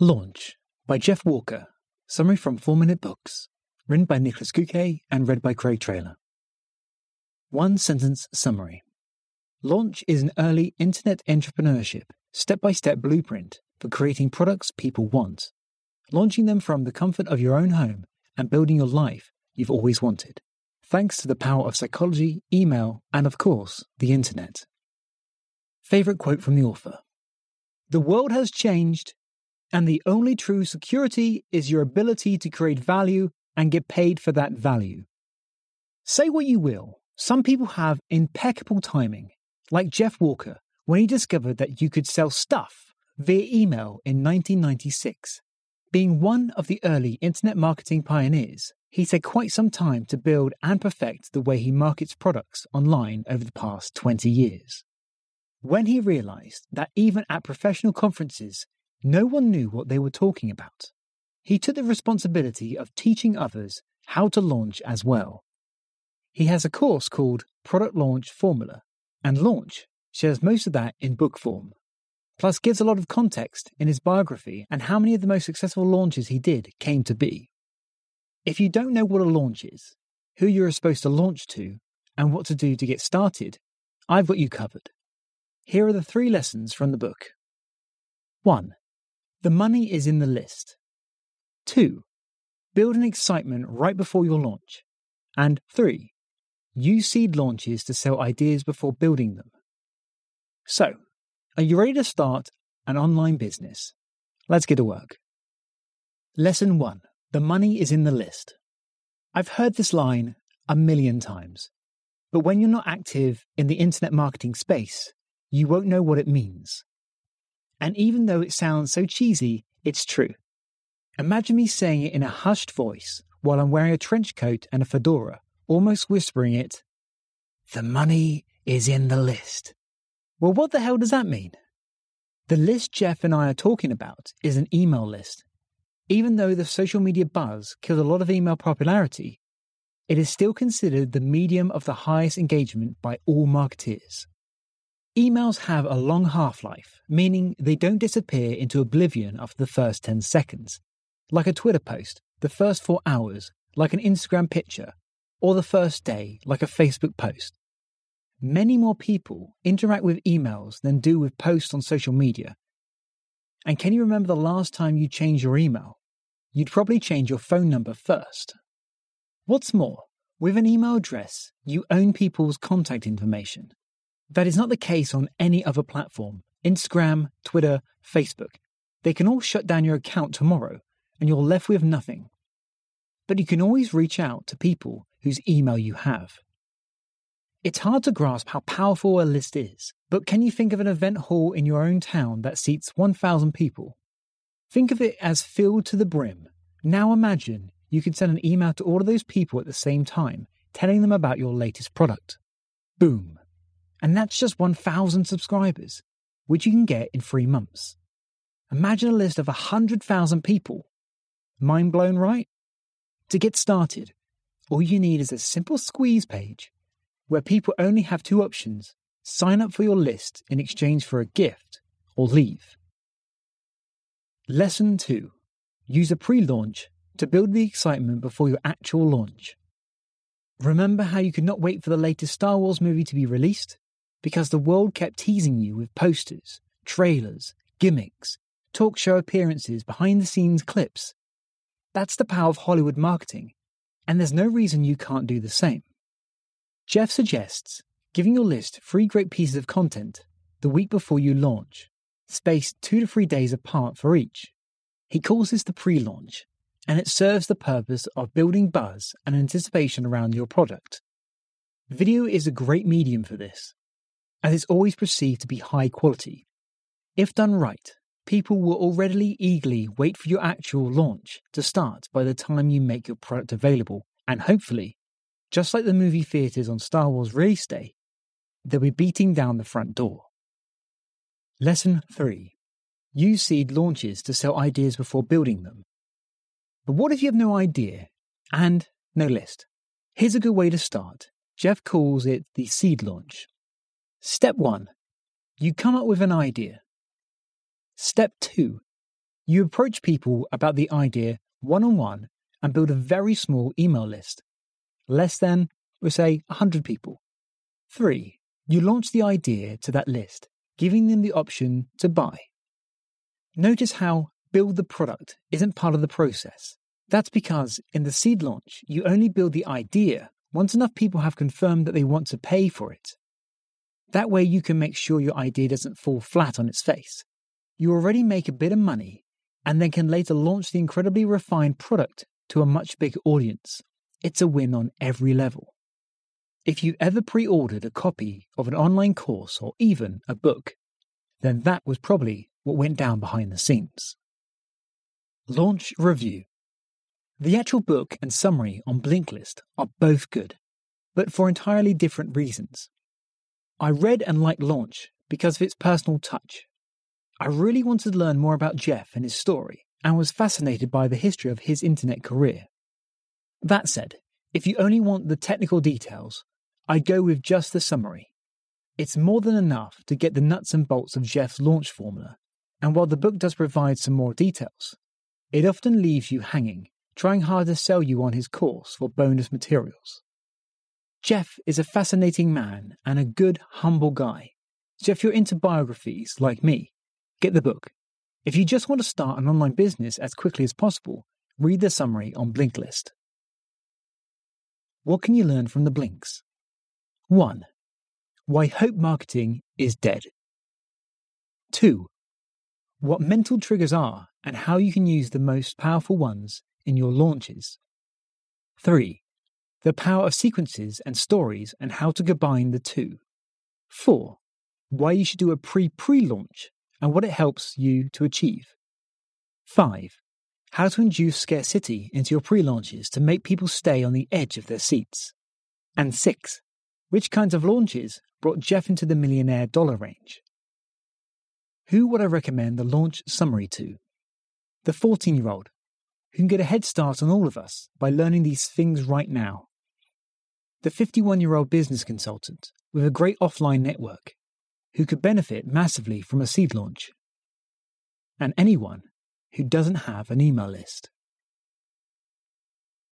Launch by Jeff Walker. Summary from 4 Minute Books. Written by Nicholas Göke and read by Craig Trailer. One sentence summary. Launch is an early internet entrepreneurship, step by step blueprint for creating products people want, launching them from the comfort of your own home and building your life you've always wanted, thanks to the power of psychology, email, and of course, the internet. Favorite quote from the author The world has changed and the only true security is your ability to create value and get paid for that value. Say what you will, some people have impeccable timing, like Jeff Walker when he discovered that you could sell stuff via email in 1996. Being one of the early internet marketing pioneers, he took quite some time to build and perfect the way he markets products online over the past 20 years. When he realized that even at professional conferences, no one knew what they were talking about. He took the responsibility of teaching others how to launch as well. He has a course called Product Launch Formula, and Launch shares most of that in book form. Plus, gives a lot of context in his biography and how many of the most successful launches he did came to be. If you don't know what a launch is, who you're supposed to launch to, and what to do to get started, I've got you covered. Here are the three lessons from the book. 1. The money is in the list. 2. Build an excitement right before your launch. And 3. Use seed launches to sell ideas before building them. So, are you ready to start an online business? Let's get to work. Lesson 1 The money is in the list. I've heard this line a million times, but when you're not active in the internet marketing space, you won't know what it means. And even though it sounds so cheesy, it's true. Imagine me saying it in a hushed voice while I'm wearing a trench coat and a fedora, almost whispering it. The money is in the list. Well, what the hell does that mean? The list Jeff and I are talking about is an email list. Even though the social media buzz killed a lot of email popularity, it is still considered the medium of the highest engagement by all marketeers. Emails have a long half life, meaning they don't disappear into oblivion after the first 10 seconds. Like a Twitter post, the first four hours, like an Instagram picture, or the first day, like a Facebook post. Many more people interact with emails than do with posts on social media. And can you remember the last time you changed your email? You'd probably change your phone number first. What's more, with an email address, you own people's contact information. That is not the case on any other platform Instagram, Twitter, Facebook. They can all shut down your account tomorrow and you're left with nothing. But you can always reach out to people whose email you have. It's hard to grasp how powerful a list is, but can you think of an event hall in your own town that seats 1,000 people? Think of it as filled to the brim. Now imagine you can send an email to all of those people at the same time, telling them about your latest product. Boom. And that's just 1,000 subscribers, which you can get in three months. Imagine a list of 100,000 people. Mind blown, right? To get started, all you need is a simple squeeze page where people only have two options sign up for your list in exchange for a gift or leave. Lesson 2 Use a pre launch to build the excitement before your actual launch. Remember how you could not wait for the latest Star Wars movie to be released? Because the world kept teasing you with posters, trailers, gimmicks, talk show appearances, behind the scenes clips. That's the power of Hollywood marketing, and there's no reason you can't do the same. Jeff suggests giving your list three great pieces of content the week before you launch, spaced two to three days apart for each. He calls this the pre launch, and it serves the purpose of building buzz and anticipation around your product. Video is a great medium for this, and is always perceived to be high quality. If done right, people will already eagerly wait for your actual launch to start by the time you make your product available, and hopefully, just like the movie theatres on Star Wars release day, they'll be beating down the front door. Lesson 3 Use seed launches to sell ideas before building them. But what if you have no idea and no list? Here's a good way to start. Jeff calls it the seed launch. Step 1. You come up with an idea. Step 2. You approach people about the idea one on one and build a very small email list. Less than, we say, 100 people. 3. You launch the idea to that list, giving them the option to buy. Notice how build the product isn't part of the process. That's because in the seed launch, you only build the idea once enough people have confirmed that they want to pay for it. That way, you can make sure your idea doesn't fall flat on its face. You already make a bit of money and then can later launch the incredibly refined product to a much bigger audience. It's a win on every level. If you ever pre ordered a copy of an online course or even a book, then that was probably what went down behind the scenes. Launch Review The actual book and summary on Blinkist are both good, but for entirely different reasons. I read and liked Launch because of its personal touch. I really wanted to learn more about Jeff and his story, and was fascinated by the history of his internet career. That said, if you only want the technical details, I'd go with just the summary. It's more than enough to get the nuts and bolts of Jeff's launch formula, and while the book does provide some more details, it often leaves you hanging, trying hard to sell you on his course for bonus materials. Jeff is a fascinating man and a good, humble guy. So if you're into biographies like me, get the book. If you just want to start an online business as quickly as possible, read the summary on Blinkist. What can you learn from the Blinks? 1. Why hope marketing is dead. 2. What mental triggers are and how you can use the most powerful ones in your launches. 3 the power of sequences and stories and how to combine the two. 4. Why you should do a pre pre launch and what it helps you to achieve. 5. How to induce scarcity into your pre launches to make people stay on the edge of their seats. And 6. Which kinds of launches brought Jeff into the millionaire dollar range. Who would I recommend the launch summary to? The 14 year old, who can get a head start on all of us by learning these things right now the 51 year old business consultant with a great offline network who could benefit massively from a seed launch, and anyone who doesn't have an email list.